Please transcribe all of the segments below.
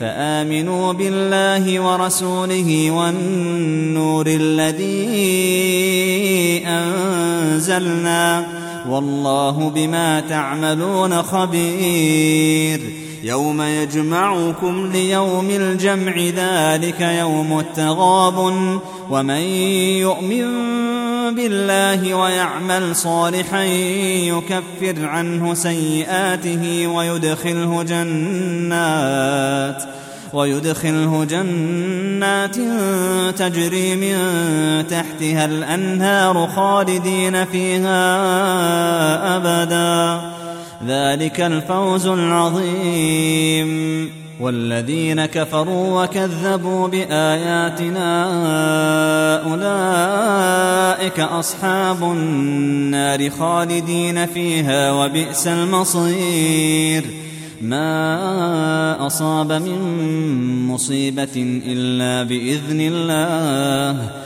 فآمنوا بالله ورسوله والنور الذي أنزلنا والله بما تعملون خبير. يوم يجمعكم ليوم الجمع ذلك يوم التغاب ومن يؤمن بالله ويعمل صالحا يكفر عنه سيئاته ويدخله جنات ويدخله جنات تجري من تحتها الأنهار خالدين فيها أبدا. ذلك الفوز العظيم. والذين كفروا وكذبوا بآياتنا أولئك أصحاب النار خالدين فيها وبئس المصير. ما أصاب من مصيبة إلا بإذن الله.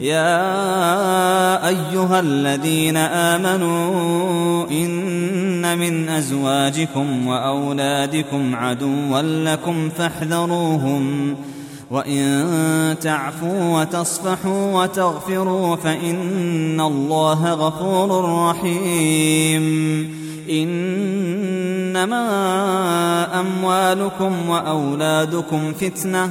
يا أيها الذين آمنوا إن من أزواجكم وأولادكم عدوا لكم فاحذروهم وإن تعفوا وتصفحوا وتغفروا فإن الله غفور رحيم إنما أموالكم وأولادكم فتنة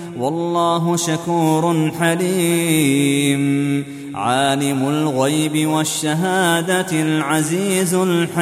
والله شكور حليم. عالم الغيب والشهادة العزيز الحكيم.